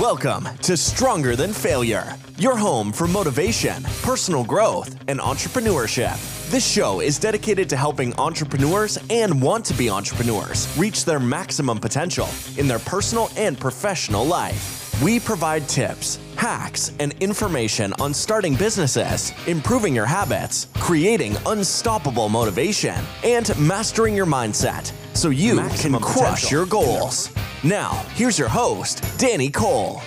Welcome to Stronger Than Failure, your home for motivation, personal growth, and entrepreneurship. This show is dedicated to helping entrepreneurs and want to be entrepreneurs reach their maximum potential in their personal and professional life. We provide tips, hacks, and information on starting businesses, improving your habits, creating unstoppable motivation, and mastering your mindset so you Maximum can crush your goals. Now, here's your host, Danny Cole.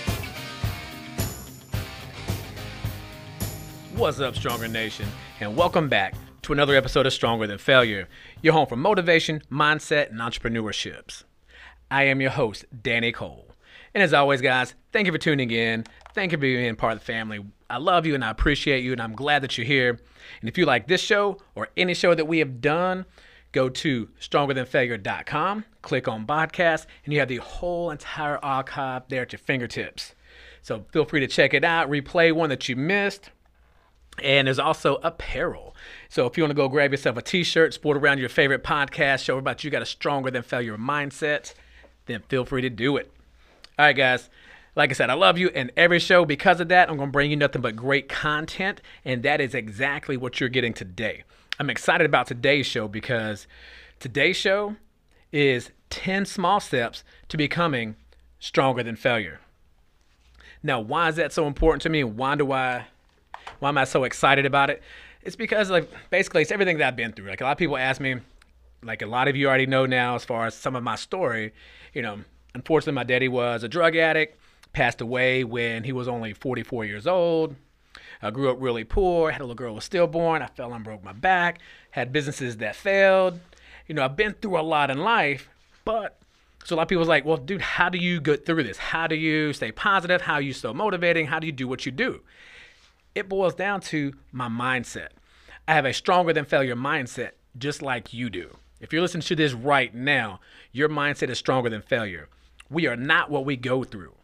What's up, Stronger Nation, and welcome back to another episode of Stronger Than Failure, your home for motivation, mindset, and entrepreneurships. I am your host, Danny Cole. And as always, guys, thank you for tuning in. Thank you for being part of the family. I love you and I appreciate you, and I'm glad that you're here. And if you like this show or any show that we have done, go to strongerthanfailure.com, click on podcast, and you have the whole entire archive there at your fingertips. So feel free to check it out, replay one that you missed. And there's also apparel. So if you want to go grab yourself a t-shirt, sport around your favorite podcast, show about you got a stronger than failure mindset, then feel free to do it. All right, guys. Like I said, I love you. And every show, because of that, I'm going to bring you nothing but great content. And that is exactly what you're getting today. I'm excited about today's show because today's show is 10 small steps to becoming stronger than failure. Now, why is that so important to me? Why do I why am I so excited about it? It's because like basically it's everything that I've been through. Like a lot of people ask me, like a lot of you already know now as far as some of my story, you know, unfortunately my daddy was a drug addict, passed away when he was only 44 years old. I grew up really poor, had a little girl was stillborn, I fell and broke my back, had businesses that failed. You know, I've been through a lot in life, but so a lot of people was like, well, dude, how do you get through this? How do you stay positive? How are you so motivating? How do you do what you do? It boils down to my mindset. I have a stronger than failure mindset, just like you do. If you're listening to this right now, your mindset is stronger than failure. We are not what we go through.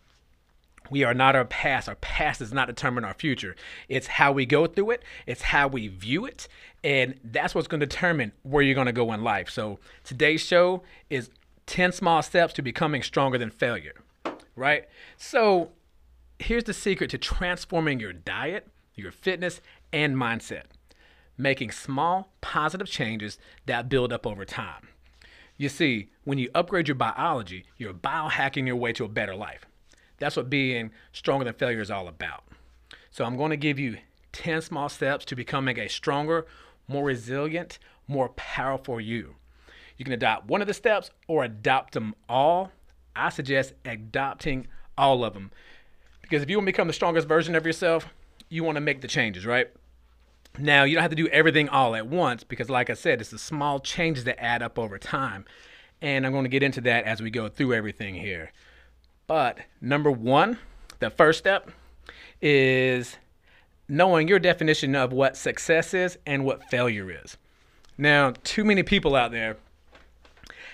We are not our past. Our past does not determine our future. It's how we go through it, it's how we view it, and that's what's going to determine where you're going to go in life. So today's show is 10 small steps to becoming stronger than failure, right? So here's the secret to transforming your diet, your fitness, and mindset making small positive changes that build up over time. You see, when you upgrade your biology, you're biohacking your way to a better life. That's what being stronger than failure is all about. So I'm going to give you 10 small steps to becoming a stronger, more resilient, more powerful you. You can adopt one of the steps or adopt them all. I suggest adopting all of them. Because if you want to become the strongest version of yourself, you want to make the changes, right? Now, you don't have to do everything all at once because, like I said, it's the small changes that add up over time. And I'm going to get into that as we go through everything here. But number one, the first step is knowing your definition of what success is and what failure is. Now, too many people out there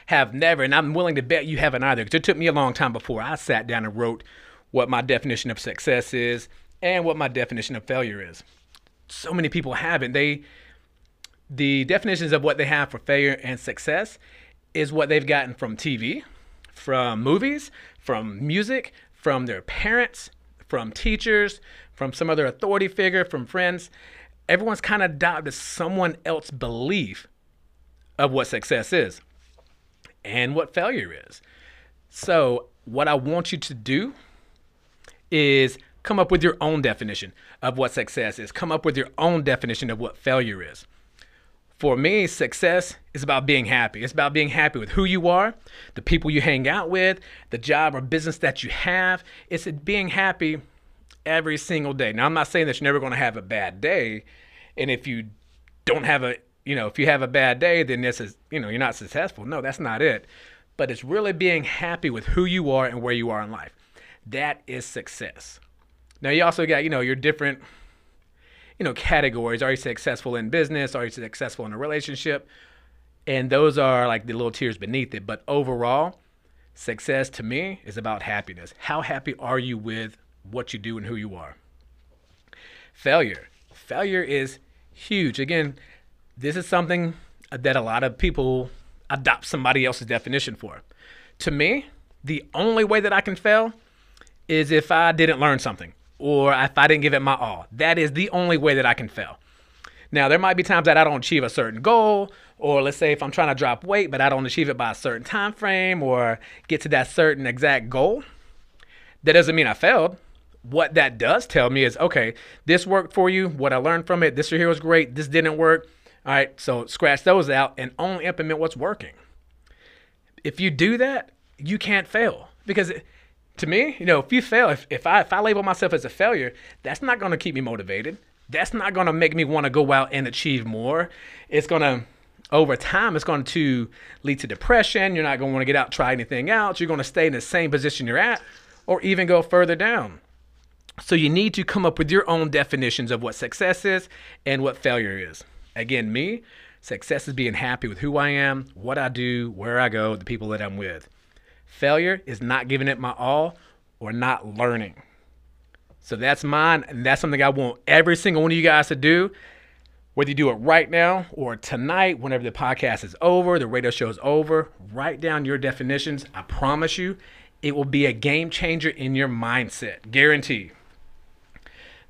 have never, and I'm willing to bet you haven't either, because it took me a long time before I sat down and wrote what my definition of success is and what my definition of failure is. So many people haven't. They, the definitions of what they have for failure and success is what they've gotten from TV, from movies, from music, from their parents, from teachers, from some other authority figure, from friends. Everyone's kind of adopted someone else's belief of what success is and what failure is. So, what I want you to do is come up with your own definition of what success is. Come up with your own definition of what failure is. For me, success is about being happy. It's about being happy with who you are, the people you hang out with, the job or business that you have. It's being happy every single day. Now, I'm not saying that you're never going to have a bad day. And if you don't have a, you know, if you have a bad day, then this is, you know, you're not successful. No, that's not it. But it's really being happy with who you are and where you are in life. That is success. Now, you also got, you know, your different you know, categories. Are you successful in business? Are you successful in a relationship? And those are like the little tiers beneath it. But overall, success to me is about happiness. How happy are you with what you do and who you are? Failure. Failure is huge. Again, this is something that a lot of people adopt somebody else's definition for. To me, the only way that I can fail is if I didn't learn something or if I didn't give it my all. That is the only way that I can fail. Now, there might be times that I don't achieve a certain goal, or let's say if I'm trying to drop weight, but I don't achieve it by a certain time frame or get to that certain exact goal. That doesn't mean I failed. What that does tell me is okay, this worked for you. What I learned from it, this here was great. This didn't work. All right, so scratch those out and only implement what's working. If you do that, you can't fail because to me, you know, if you fail, if, if I if I label myself as a failure, that's not to keep me motivated. That's not to make me want to go out and achieve more. It's to over time it's going to lead to depression. You're not to want to get out try anything else. You're to stay in the same position you're at or even go further down. So you need to come up with your own definitions of what success is and what failure is. Again, me, success is being happy with who I am, what I do, where I go, the people that I'm with. Failure is not giving it my all or not learning. So that's mine, and that's something I want every single one of you guys to do. Whether you do it right now or tonight, whenever the podcast is over, the radio show is over, write down your definitions. I promise you, it will be a game changer in your mindset. Guarantee.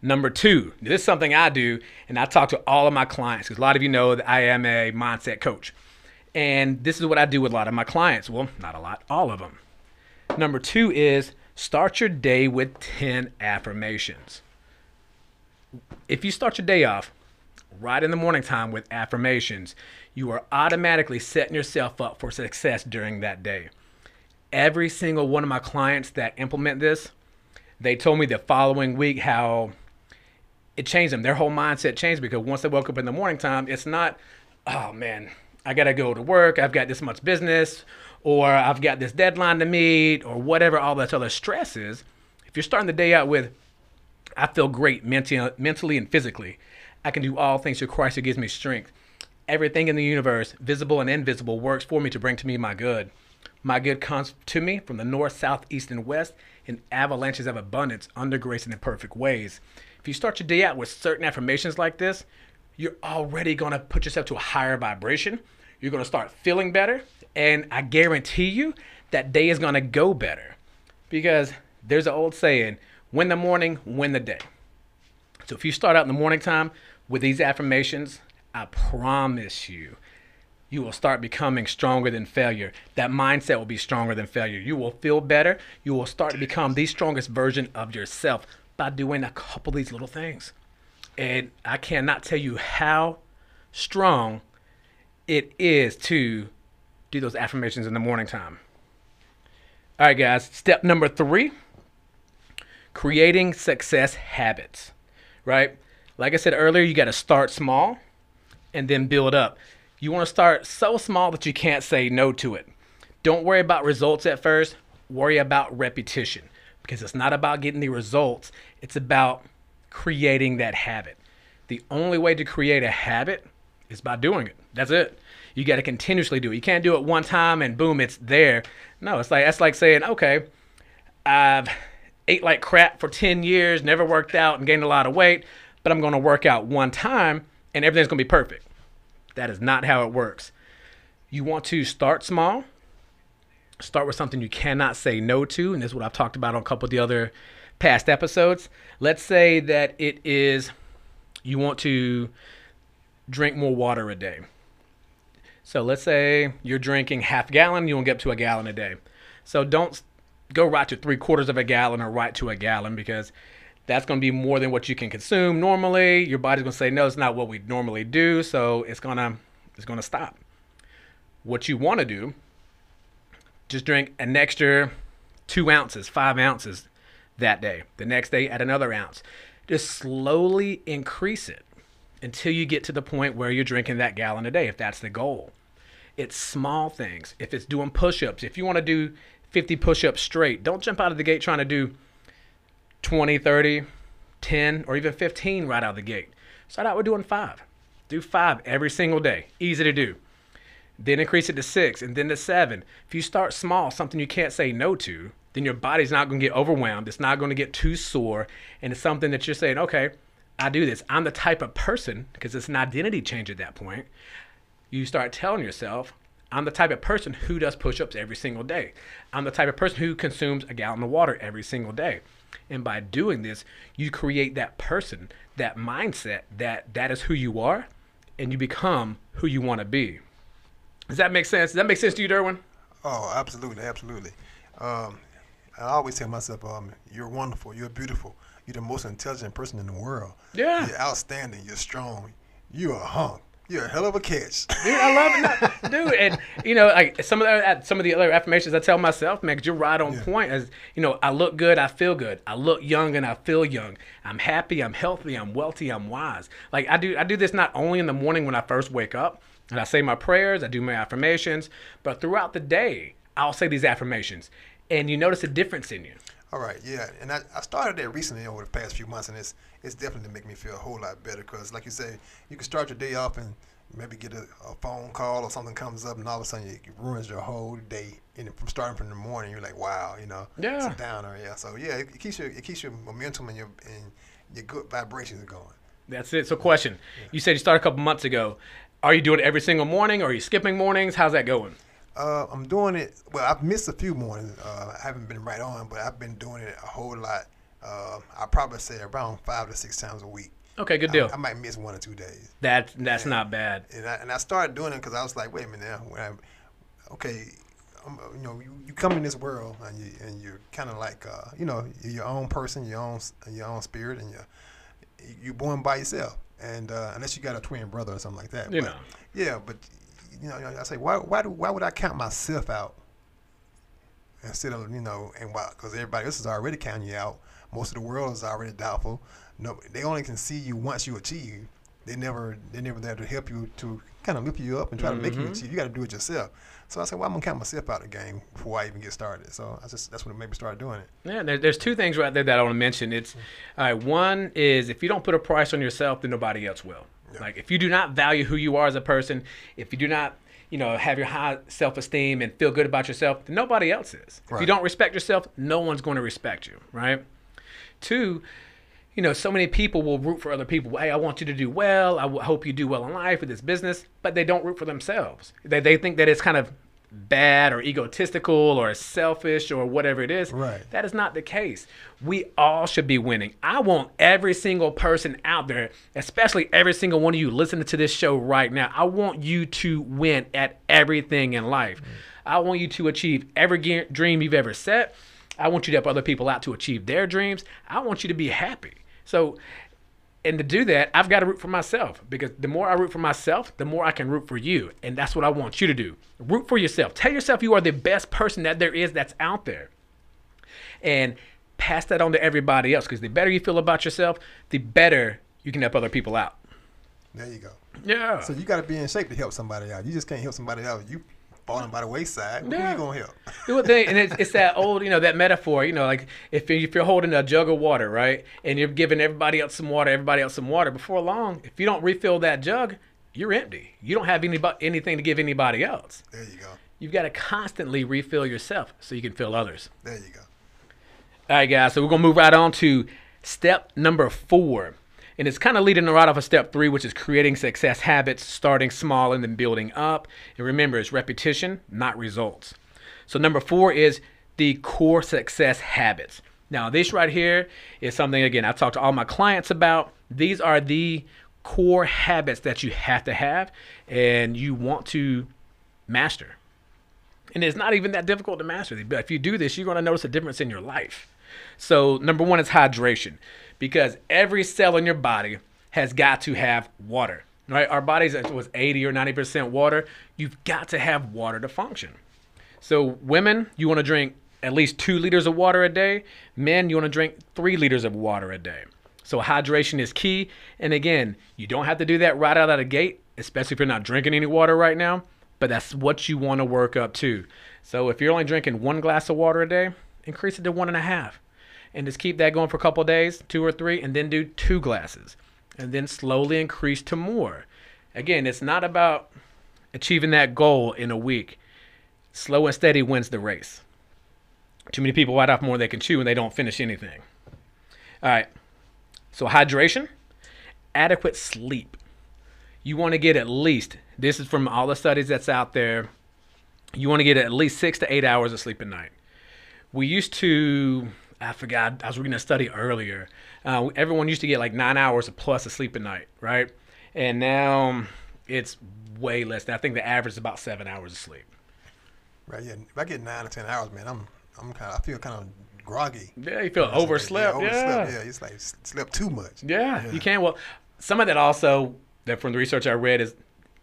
Number two, this is something I do, and I talk to all of my clients because a lot of you know that I am a mindset coach. And this is what I do with a lot of my clients. Well, not a lot, all of them. Number two is start your day with 10 affirmations. If you start your day off right in the morning time with affirmations, you are automatically setting yourself up for success during that day. Every single one of my clients that implement this, they told me the following week how it changed them. Their whole mindset changed because once they woke up in the morning time, it's not, oh man, I got to go to work, I've got this much business, or I've got this deadline to meet, or whatever all that other stress is. If you're starting the day out with, I feel great mentally, mentally and physically. I can do all things through Christ who gives me strength. Everything in the universe, visible and invisible, works for me to bring to me my good. My good comes to me from the north, south, east, and west in avalanches of abundance, under grace and in perfect ways. If you start your day out with certain affirmations like this, you're already going to put yourself to a higher vibration. You're going to start feeling better. And I guarantee you that day is going to go better because there's an old saying win the morning, win the day. So if you start out in the morning time with these affirmations, I promise you, you will start becoming stronger than failure. That mindset will be stronger than failure. You will feel better. You will start to become the strongest version of yourself by doing a couple of these little things. And I cannot tell you how strong it is to do those affirmations in the morning time. All right, guys. Step number three creating success habits, right? Like I said earlier, you got to start small and then build up. You want to start so small that you can't say no to it. Don't worry about results at first, worry about repetition because it's not about getting the results, it's about creating that habit. The only way to create a habit is by doing it. That's it. You got to continuously do it. You can't do it one time and boom, it's there. No, it's like that's like saying, okay, I've ate like crap for 10 years, never worked out and gained a lot of weight, but I'm going to work out one time and everything's going to be perfect. That is not how it works. You want to start small. Start with something you cannot say no to, and this is what I've talked about on a couple of the other past episodes. Let's say that it is you want to drink more water a day. So let's say you're drinking half gallon, you won't get up to a gallon a day. So don't go right to three quarters of a gallon or right to a gallon because that's going to be more than what you can consume normally. Your body's going to say no, it's not what we normally do, so it's going to it's going to stop. What you want to do, just drink an extra two ounces, five ounces that day. The next day, add another ounce. Just slowly increase it until you get to the point where you're drinking that gallon a day, if that's the goal. It's small things. If it's doing push ups, if you want to do 50 push ups straight, don't jump out of the gate trying to do 20, 30, 10, or even 15 right out of the gate. Start out with doing five. Do five every single day. Easy to do. Then increase it to six and then to seven. If you start small, something you can't say no to, then your body's not going to get overwhelmed. It's not going to get too sore. And it's something that you're saying, okay, I do this. I'm the type of person, because it's an identity change at that point. You start telling yourself, I'm the type of person who does push ups every single day. I'm the type of person who consumes a gallon of water every single day. And by doing this, you create that person, that mindset that that is who you are, and you become who you want to be. Does that make sense? Does that make sense to you, Derwin? Oh, absolutely, absolutely. Um, I always tell myself, um, you're wonderful, you're beautiful, you're the most intelligent person in the world. Yeah. You're outstanding, you're strong, you're a hunk. You're a hell of a catch. dude. I love it, dude. And you know, like some of the some of the other affirmations I tell myself, man, you you're right on Yeah. point. As you know, I look good, I feel good. I look young and I feel young. I'm happy, I'm healthy, I'm wealthy, I'm wise. Like I do, I do this not only in the morning when I first wake up, and I say my prayers, I do my affirmations, but throughout the day, I'll say these affirmations, and you notice a difference in you. All right, yeah, and I, I started that recently over the past few months, and it's it's definitely making me feel a whole lot better because, like you say, you can start your day off and maybe get a, a phone call or something comes up, and all of a sudden it ruins your whole day. And from starting from the morning, you're like, wow, you know, Yeah. it's a downer, yeah. So yeah, it, it keeps your it keeps your momentum and your and your good vibrations going. That's it. So, question: You said you started a couple months ago. Are you doing it every single morning? Or are you skipping mornings? How's that going? Uh, I'm doing it. Well, I've missed a few mornings. Uh, I haven't been right on, but I've been doing it a whole lot. Uh, I probably say around five to six times a week. Okay, good deal. I, I might miss one or two days. That that's not bad. And I, and I started doing it because I was like, wait a minute, now, when I, okay, um, you know, you, you come in this world and you and you're kind of like, uh, you know, you're your own person, your own your own spirit, and you're you're born by yourself. And uh, unless you got a twin brother or something like that, You But, know. yeah. But you know, I say, why why do why would I count myself out instead of you know, and why? Because everybody else is already counting you out. Most of the world is already doubtful. No, they only can see you once you achieve. They never, they never there to help you to kind of lift you up and try to make Mm-hmm. you achieve. You got to do it yourself. So I said, well, I'm gonna count myself out of the game before I even get started. So I just that's when it made me start doing it. Yeah, there, there's two things right there that I want to mention. It's all right. One is if you don't put a price on yourself, then nobody else will. Like if you do not value who you are as a person, if you do not, you know, have your high self-esteem and feel good about yourself, then nobody else is. If you don't respect yourself, no one's going to respect you, right? Two, you know, so many people will root for other people. Hey, I want you to do well. I w- hope you do well in life with this business, but they don't root for themselves. They, they think that it's kind of bad or egotistical or selfish or whatever it is. Right. That is not the case. We all should be winning. I want every single person out there, especially every single one of you listening to this show right now, I want you to win at everything in life. Mm. I want you to achieve every ge- dream you've ever set. I want you to help other people out to achieve their dreams. I want you to be happy. So, and to do that, I've got to root for myself because the more I root for myself, the more I can root for you. And that's what I want you to do. Root for yourself. Tell yourself you are the best person that there is that's out there. And pass that on to everybody else because the better you feel about yourself, the better you can help other people out. There you go. Yeah. So you got to be in shape to help somebody out. You just can't help somebody out. You falling by the wayside. Who Yeah. you gonna help? Do a thing, and it's, it's that old, you know, that metaphor. You know, like if you- if you're holding a jug of water, right, and you're giving everybody else some water, everybody else some water. Before long, if you don't refill that jug, you're empty. You don't have any anything to give anybody else. There you go. You've got to constantly refill yourself so you can fill others. There you go. All right, guys. So we're gonna move right on to step number four, and it's kind of leading right off of step three, which is creating success habits, starting small and then building up. And remember, it's repetition, not results. So number four is the core success habits. Now, this right here is something again I talk to all my clients about. These are the core habits that you have to have and you want to master. And it's not even that difficult to master. But if you do this, you're going to notice a difference in your life. So, number one is hydration, because every cell in your body has got to have water. Right? Our bodies was 80 or 90% water. You've got to have water to function. So, women, you want to drink at least two liters of water a day. Men, you want to drink three liters of water a day. So, hydration is key. And again, you don't have to do that right out of the gate, especially if you're not drinking any water right now. But that's what you want to work up to. So, if you're only drinking one glass of water a day, increase it to one and a half. And just keep that going for a couple days, two or three, and then do two glasses. And then slowly increase to more. Again, it's not about achieving that goal in a week. Slow and steady wins the race. Too many people bite off more than they can chew and they don't finish anything. All right. So, hydration, adequate sleep. You want to get at least, this is from all the studies that's out there, you want to get at least six to eight hours of sleep a night. We used to, I forgot, I was reading a study earlier. Uh, everyone used to get like nine hours plus of sleep a night, right? And now it's way less. I think the average is about seven hours of sleep. Right. Yeah. If I get nine or ten hours, man, I'm I'm kind of I feel kind of groggy. Yeah, you feel overslept. Yeah, overslept. Yeah, it's like slept too much. Yeah, yeah, you can't. Well, some of that also that from the research I read is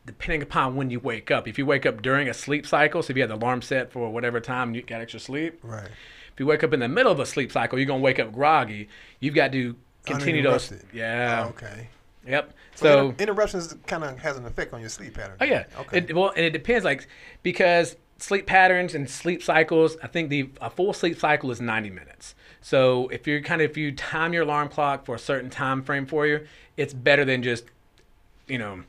depending upon when you wake up. If you wake up during a sleep cycle, so if you have the alarm set for whatever time you got extra sleep, right. If you wake up in the middle of a sleep cycle, you're gonna wake up groggy. You've got to continue those. Yeah. Oh, okay. Yep. So, so inter- interruptions kind of has an effect on your sleep pattern. Oh yeah. Okay. It, well, and it depends, like because sleep patterns and sleep cycles. I think the a full sleep cycle is 90 minutes. So if you're kind of if you time your alarm clock for a certain time frame for you, it's better than just you know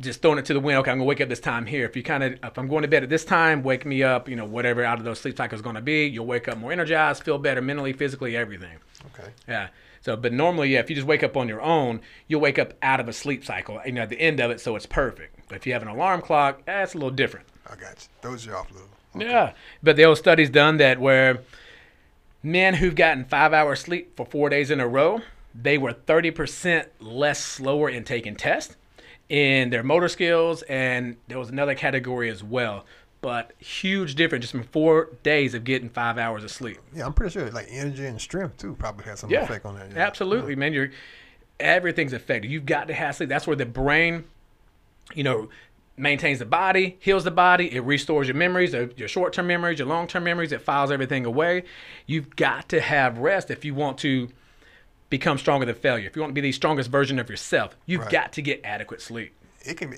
just throwing it to the wind. Okay, I'm gonna wake up this time here. If you kind of, if I'm going to bed at this time, wake me up. You know, whatever out of those sleep cycles going to be, you'll wake up more energized, feel better mentally, physically, everything. Okay. Yeah. So, but normally, yeah, if you just wake up on your own, you'll wake up out of a sleep cycle, you know, at the end of it, so it's perfect. But if you have an alarm clock, eh, that's a little different. I got you. Those are off a little. Okay. Yeah, but the old studies done that where men who've gotten five hours sleep for four days in a row, they were 30% less slower in taking tests in their motor skills, and there was another category as well. But huge difference just from four days of getting five hours of sleep. Yeah, I'm pretty sure like energy and strength too probably has some yeah, effect on that. Yeah. Absolutely, yeah. man. You're everything's affected. You've got to have sleep. That's where the brain, you know, maintains the body, heals the body, it restores your memories, your short-term memories, your long-term memories, it files everything away. You've got to have rest if you want to become stronger than failure. If you want to be the strongest version of yourself, you've right. got to get adequate sleep. It can be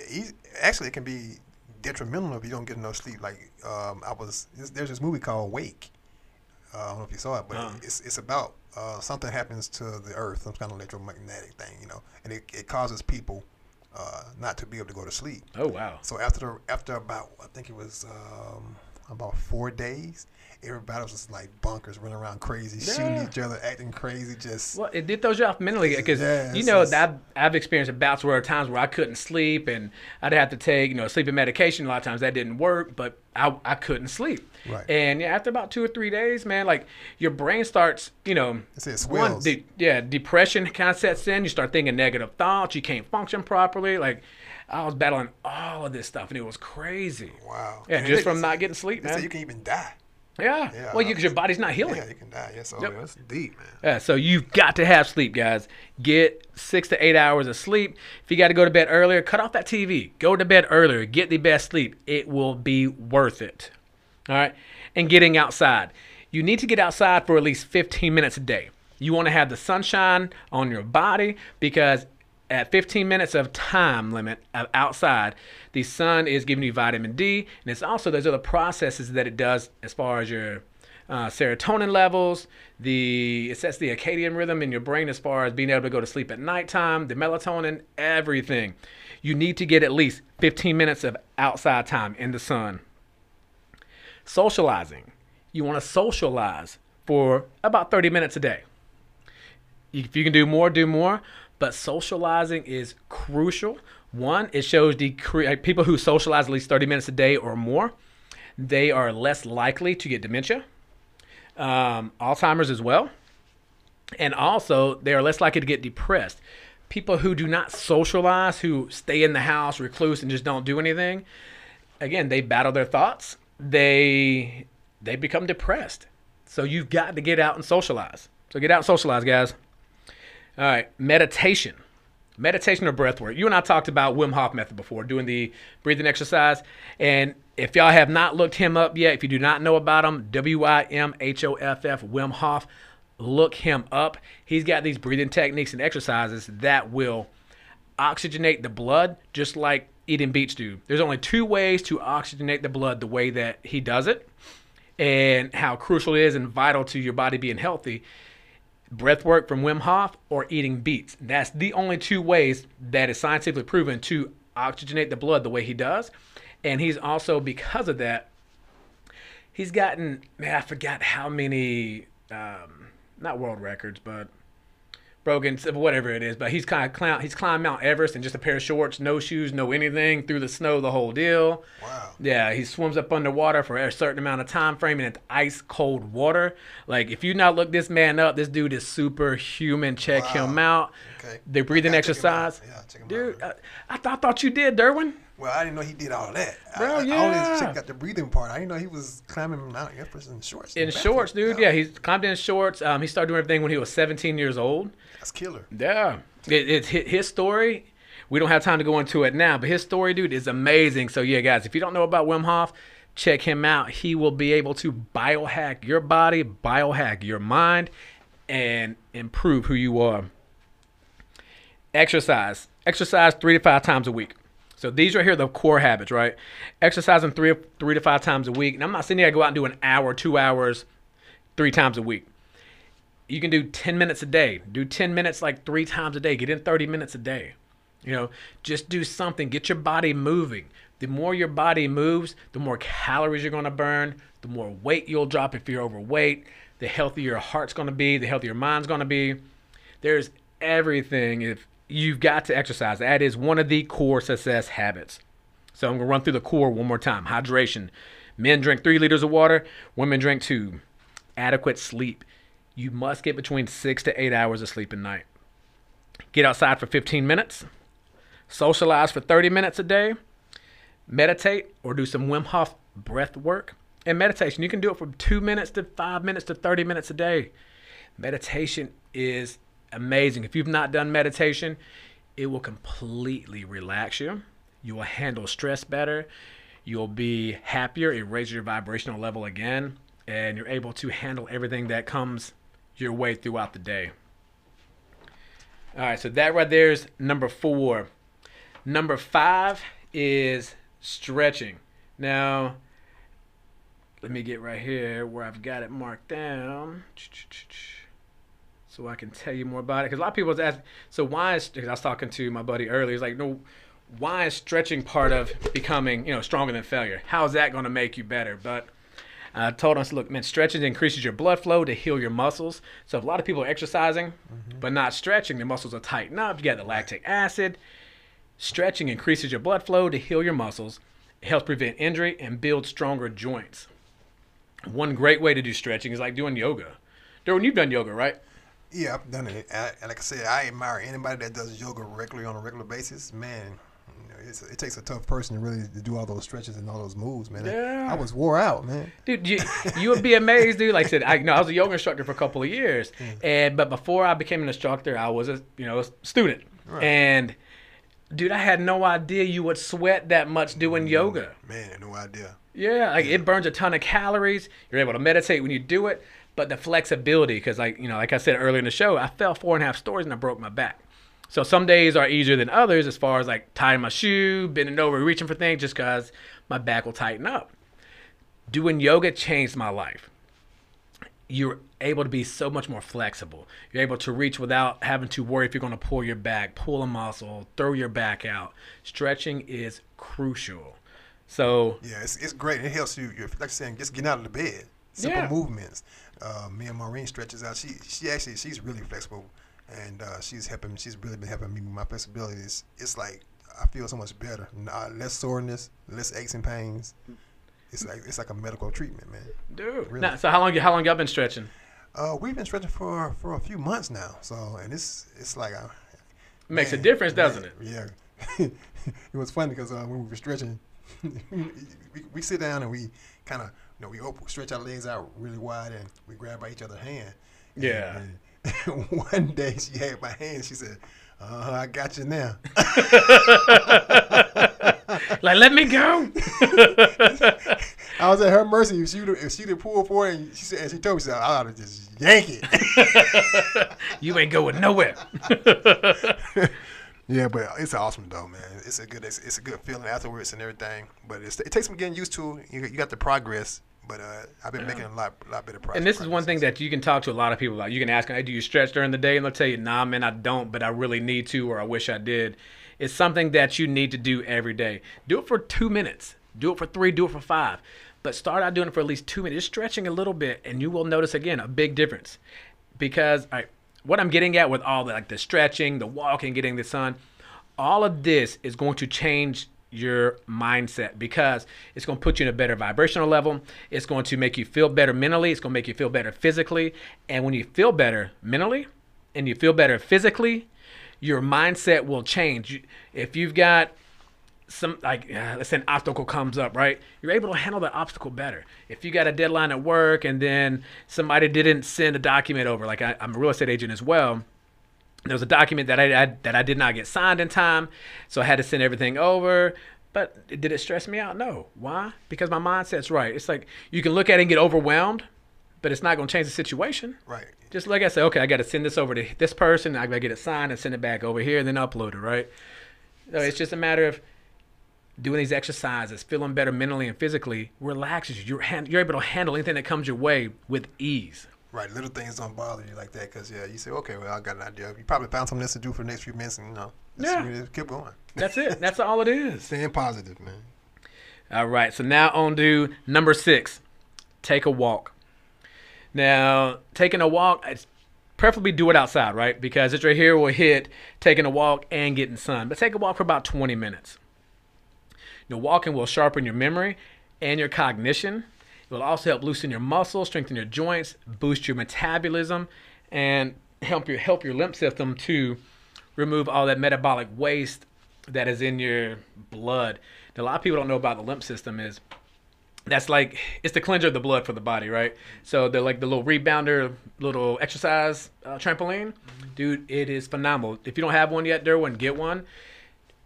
actually it can be detrimental if you don't get enough sleep. Like um, I was there's this movie called Wake. Uh, I don't know if you saw it, but uh-huh. it's it's about uh, something happens to the earth, some kind of electromagnetic thing, you know, and it, it causes people uh, not to be able to go to sleep. Oh wow! So after the, after about I think it was um, about four days, everybody was just like bunkers, running around crazy, yeah. shooting each other, acting crazy. Just well, it did throws you off mentally because yeah, you know that I've, I've experienced bouts where times where I couldn't sleep and I'd have to take you know sleeping medication. A lot of times that didn't work, but I, I couldn't sleep. Right. And yeah, after about two or three days, man, like your brain starts, you know, it one, de- yeah, depression kind of sets in. You start thinking negative thoughts. You can't function properly. Like I was battling all of this stuff, and it was crazy. Wow. Yeah, and just from not getting sleep, man. you can even die. Yeah. yeah well, because uh, your body's not healing. Yeah, you can die. Yeah, oh, so yep. that's deep, man. Yeah, so you've got to have sleep, guys. Get six to eight hours of sleep. If you got to go to bed earlier, cut off that TV. Go to bed earlier. Get the best sleep. It will be worth it. All right. And getting outside. You need to get outside for at least 15 minutes a day. You want to have the sunshine on your body because at 15 minutes of time limit of outside, the sun is giving you vitamin D, and it's also those other processes that it does as far as your uh, serotonin levels. The it sets the circadian rhythm in your brain as far as being able to go to sleep at nighttime. The melatonin, everything. You need to get at least 15 minutes of outside time in the sun. Socializing. You want to socialize for about 30 minutes a day. If you can do more, do more but socializing is crucial. One, it shows the people who socialize at least 30 minutes a day or more, they are less likely to get dementia, um, Alzheimer's as well, and also they are less likely to get depressed. People who do not socialize, who stay in the house, recluse, and just don't do anything, again, they battle their thoughts. They they become depressed. So you've got to get out and socialize. So get out and socialize, guys. All right, meditation. Meditation or breath work. You and I talked about Wim Hof method before, doing the breathing exercise. And if y'all have not looked him up yet, if you do not know about him, W I M H O F F, Wim Hof, look him up. He's got these breathing techniques and exercises that will oxygenate the blood just like eating beets do. There's only two ways to oxygenate the blood the way that he does it, and how crucial it is and vital to your body being healthy breath work from Wim Hof or eating beets. That's the only two ways that is scientifically proven to oxygenate the blood the way he does. And he's also, because of that, he's gotten, man, I forgot how many, um, not world records, but broken, whatever it is. But he's kind of climb, he's climbed Mount Everest in just a pair of shorts, no shoes, no anything, through the snow, the whole deal. Wow. Yeah, he swims up underwater for a certain amount of time frame in ice cold water. Like if you not look this man up, this dude is superhuman. Check Wow. him out. Okay. The breathing I gotta check him out. exercise, Yeah, check him dude. out. I, I, th- I thought you did, Derwin. Well, I didn't know he did all that. Bro, I, I, I only checked out the breathing part. I didn't know he was climbing Mount Everest in shorts. In barefoot. shorts, dude. Yeah, he climbed in shorts. Um, he started doing everything when he was 17 years old. That's killer. Yeah, it, it's his story. We don't have time to go into it now, but his story, dude, is amazing. So yeah, guys, if you don't know about Wim Hof, check him out. He will be able to biohack your body, biohack your mind, and improve who you are. Exercise. Exercise three to five times a week. So these right here are the core habits, right? Exercising three three to five times a week. And I'm not saying you gotta go out and do an hour, two hours, three times a week. You can do 10 minutes a day. Do 10 minutes like three times a day. Get in 30 minutes a day. You know just do something. Get your body moving. The more your body moves the more calories you're to burn the more weight you'll drop if you're overweight the healthier your heart's to be the healthier your mind's to be. There's everything if you've got to exercise that is one of the core success habits so i'm going to run through the core one more time hydration men drink three liters of water women drink two adequate sleep you must get between six to eight hours of sleep a night. Get outside for 15 minutes. Socialize for 30 minutes a day. Meditate or do some Wim Hof breath work. And meditation, you can do it from two minutes to five minutes to 30 minutes a day. Meditation is amazing. If you've not done meditation, it will completely relax you. You will handle stress better. You'll be happier. It raises your vibrational level again. And you're able to handle everything that comes your way throughout the day. All right, so that right there is number four. Number five is stretching. Now, let me get right here where I've got it marked down so I can tell you more about it. Because a lot of people was asking, so why is, because I was talking to my buddy earlier, he's like, no, why is stretching part of becoming, you know, stronger than failure? How is that going to make you better? But I told us, look, man, stretching increases your blood flow to heal your muscles. So if a lot of people are exercising mm-hmm. but not stretching, their muscles are tighten up. You got the lactic acid. Stretching increases your blood flow to heal your muscles. It helps prevent injury and build stronger joints. One great way to do stretching is like doing yoga. Derwin, you've done yoga, right? Yeah, I've done it. I, and like I said, I admire anybody that does yoga regularly on a regular basis. Man, you know, it's, it takes a tough person to really to do all those stretches and all those moves, man. Yeah. I was wore out, man. dude you, you would be amazed dude like i said i you know i was a yoga instructor for a couple of years mm. and but before i became an instructor i was a you know a student Right. and dude i had no idea you would sweat that much doing mm, yoga Man, no idea. yeah like it burns a ton of calories you're able to meditate when you do it but the flexibility because like you know like i said earlier in the show i fell four and a half stories and i broke my back so some days are easier than others as far as like tying my shoe bending over reaching for things just because my back will tighten up doing yoga changed my life. You're able to be so much more flexible. You're able to reach without having to worry if you're going to pull your back, pull a muscle, throw your back out. Stretching is crucial. So, Yeah, it's, it's great. It helps you. You're, like saying, just getting out of the bed. Simple Yeah. movements. Uh, me and Maureen stretches out. She she actually she's really flexible, and uh, she's helping. She's really been helping me with my flexibility. It's, it's like I feel so much better. Uh, less soreness, less aches and pains. It's like it's like a medical treatment, man. dude. Really? Now, so how long how long y'all been stretching? Uh, we've been stretching for for a few months now. So and it's it's like a Makes a man, difference, doesn't man, it? Yeah. it was funny because uh, when we were stretching, we, we sit down and we kind of you know we open, stretch our legs out really wide and we grab by each other's hand. And- Yeah. and one day she had my hand. She said, uh, "I got you now." Like, let me go. I was at her mercy. If she would if she'd have pulled for it, and she said, and she told me, she said, "I ought to just yank it." you ain't going nowhere. Yeah, but it's awesome though, man. It's a good, it's, it's a good feeling afterwards and everything. But it's, it takes some getting used to. You, you got the progress, but uh, I've been making a lot, lot better progress. And this is one thing that you can talk to a lot of people about. You can ask them, hey, do you stretch during the day? And they'll tell you, nah, man, I don't, but I really need to, or I wish I did. It's something that you need to do every day. Do it for two minutes. Do it for three. Do it for five. But start out doing it for at least two minutes. Just stretching a little bit, and you will notice again a big difference. Because all right, what I'm getting at with all the like the stretching, the walking, getting the sun, all of this is going to change your mindset because it's going to put you in a better vibrational level. It's going to make you feel better mentally. It's going to make you feel better physically. And when you feel better mentally and you feel better physically, your mindset will change. If you've got some like uh, let's say an obstacle comes up, right? You're able to handle the obstacle better. If you got a deadline at work and then somebody didn't send a document over, like I, I'm a real estate agent as well. There was a document that I, I that I did not get signed in time, so I had to send everything over. But did it stress me out? No. Why? Because my mindset's right. It's like you can look at it and get overwhelmed, but it's not going to change the situation. Right. Just like I say, okay, I got to send this over to this person. I got to get it signed and send it back over here and then upload it, right? So it's just a matter of doing these exercises, feeling better mentally and physically, relaxes you. You're, hand, you're able to handle anything that comes your way with ease. Right, little things don't bother you like that because yeah, you say, okay, well, I got an idea. You probably found something else to do for the next few minutes, and you know, Yeah. keep going. That's it. That's all it is. Staying positive, man. All right. So now on to number six. Take a walk. Now, taking a walk, it's preferably do it outside, right? Because it's right here will hit taking a walk and getting sun. But take a walk for about 20 minutes. You know, walking will sharpen your memory and your cognition. It will also help loosen your muscles, strengthen your joints, boost your metabolism, and help your help your lymph system to remove all that metabolic waste that is in your blood. Now, a lot of people don't know about the lymph system is that's like it's the cleanser of the blood for the body, right? So they're like the little rebounder, little exercise uh, trampoline, dude. It is phenomenal. If you don't have one yet, Derwin, get one.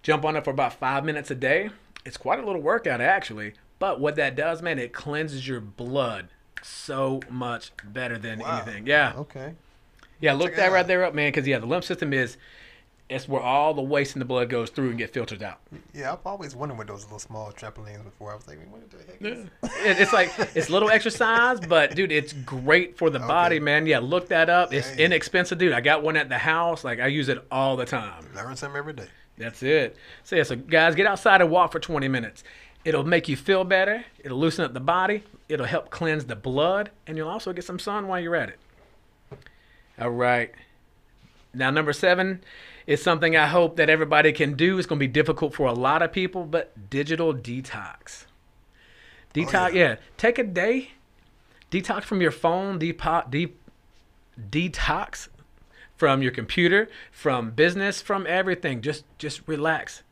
Jump on it for about five minutes a day. It's quite a little workout actually, but what that does, man, it cleanses your blood so much better than Wow. anything. Yeah, Okay. yeah. Look Check that right there up, man, because yeah, the lymph system is it's where all the waste in the blood goes through and get filtered out. Yeah, I've always wondered what those little small trampolines before. I was like, what the heck? Is It- it's like it's little exercise, but dude, it's great for the body, man. Yeah, look that up. It's Dang. inexpensive, dude. I got one at the house. Like I use it all the time. Learn something every day. That's it. So yeah, so guys, get outside and walk for 20 minutes. It'll make you feel better. It'll loosen up the body. It'll help cleanse the blood, and you'll also get some sun while you're at it. All right. Now, number seven is something I hope that everybody can do. It's going to be difficult for a lot of people, but digital detox. Oh, detox, yeah. yeah. Take a day, detox from your phone, depo- de- detox from your computer, from business, from everything. Just just relax.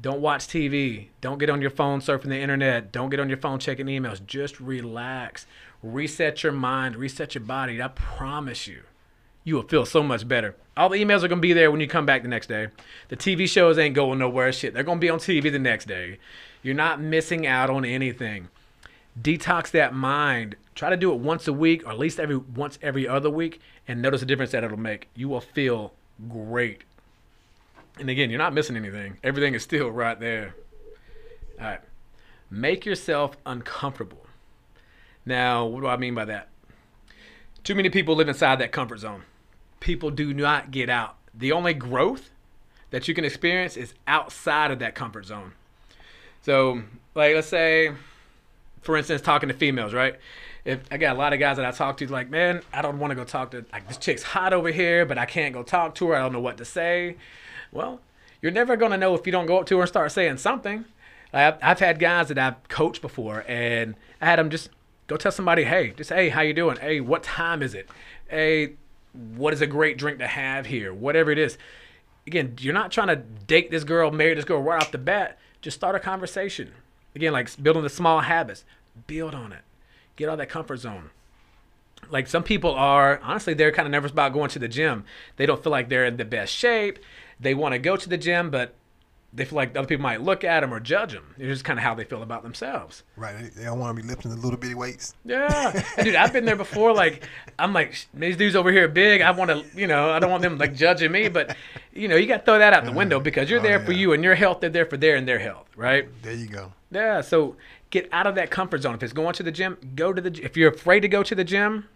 Don't watch TV. Don't get on your phone surfing the internet. Don't get on your phone checking emails. Just relax. Reset your mind, reset your body. I promise you, you will feel so much better. All the emails are going to be there when you come back the next day. The TV shows ain't going nowhere. Shit, they're going to be on TV the next day. You're not missing out on anything. Detox that mind. Try to do it once a week or at least every once every other week and notice the difference that it'll make. You will feel great. And again, you're not missing anything. Everything is still right there. All right. Make yourself uncomfortable. Now, what do I mean by that? Too many people live inside that comfort zone. People do not get out. The only growth that you can experience is outside of that comfort zone. So, like, let's say, for instance, talking to females, right? If I got a lot of guys that I talk to, like, man, I don't want to go talk to like this chick's hot over here, but I can't go talk to her. I don't know what to say. Well, you're never gonna know if you don't go up to her and start saying something. I've, I've had guys that I've coached before, and I had them just go tell somebody, hey, just hey, how you doing? Hey, what time is it? Hey, what is a great drink to have here? Whatever it is. Again, you're not trying to date this girl, marry this girl right off the bat. Just start a conversation. Again, like building the small habits. Build on it. Get out of that comfort zone. Like some people are honestly they're kind of nervous about going to the gym. They don't feel like they're in the best shape. They want to go to the gym but they feel like other people might look at them or judge them it's just kind of how they feel about themselves. Right. They, don't want to be lifting the little bitty weights. yeah. Dude i've been there before like i'm like these dudes over here are big. I want to you know i don't want them like judging me. But you know you got to throw that out the window because you're Oh, there for you and your health they're there for their and their health right? There you go. yeah, so get out of that comfort zone. If it's going to the gym, go to the. If you're afraid to go to the gym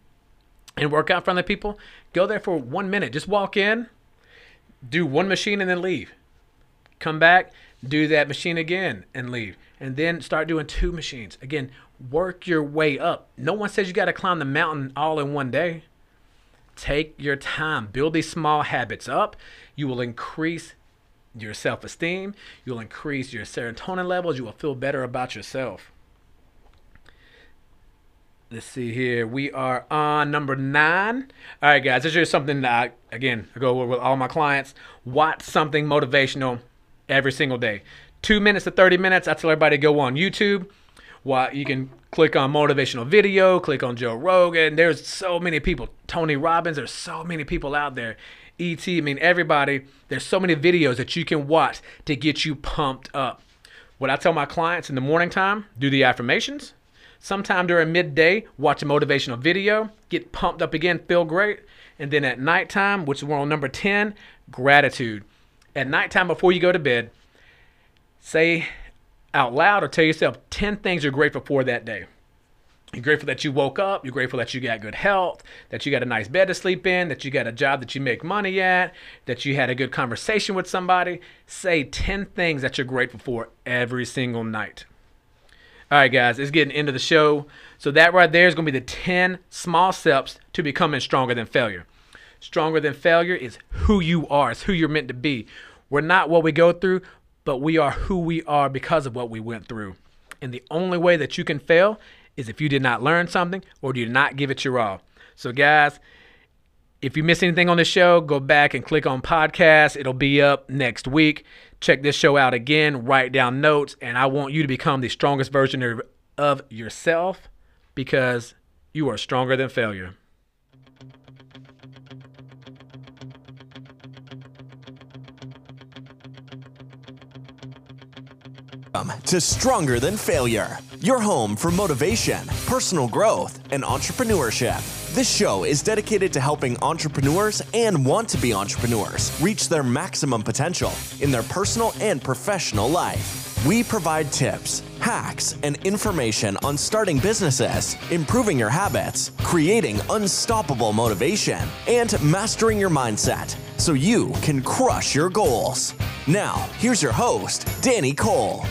and work out in front of people, go there for one minute. Just walk in, do one machine, and then leave. Come back, do that machine again, and leave. And then start doing two machines. Again, work your way up. No one says you got to climb the mountain all in one day. Take your time, build these small habits up. You will increase your self esteem, you'll increase your serotonin levels, you will feel better about yourself. Let's see here. We are on number nine. All right, guys. This is something that, I, again, I go over with all my clients. Watch something motivational every single day. Two minutes to 30 minutes. I tell everybody to go on YouTube. Why you can click on motivational video, click on Joe Rogan. There's so many people. Tony Robbins. There's so many people out there. ET. I mean, everybody. There's so many videos that you can watch to get you pumped up. What I tell my clients in the morning time: do the affirmations Sometime during midday, watch a motivational video, get pumped up again, feel great. And then at nighttime, which is on number 10, gratitude. At nighttime before you go to bed, say out loud or tell yourself 10 things you're grateful for that day. You're grateful that you woke up. You're grateful that you got good health, that you got a nice bed to sleep in, that you got a job that you make money at, that you had a good conversation with somebody. Say 10 things that you're grateful for every single night. All right, guys, it's getting into the show. So that right there is going to be the 10 small steps to becoming stronger than failure. Stronger than failure is who you are. It's who you're meant to be. We're not what we go through, but we are who we are because of what we went through. And the only way that you can fail is if you did not learn something or did not give it your all. So, guys, if you miss anything on the show, go back and click on podcast. It'll be up next week. Check this show out again, write down notes, and I want you to become the strongest version of yourself because you are stronger than failure. To Stronger Than Failure, your home for motivation, personal growth, and entrepreneurship. This show is dedicated to helping entrepreneurs and want to be entrepreneurs reach their maximum potential in their personal and professional life. We provide tips, hacks, and information on starting businesses, improving your habits, creating unstoppable motivation, and mastering your mindset so you can crush your goals. Now, here's your host, Danny Cole.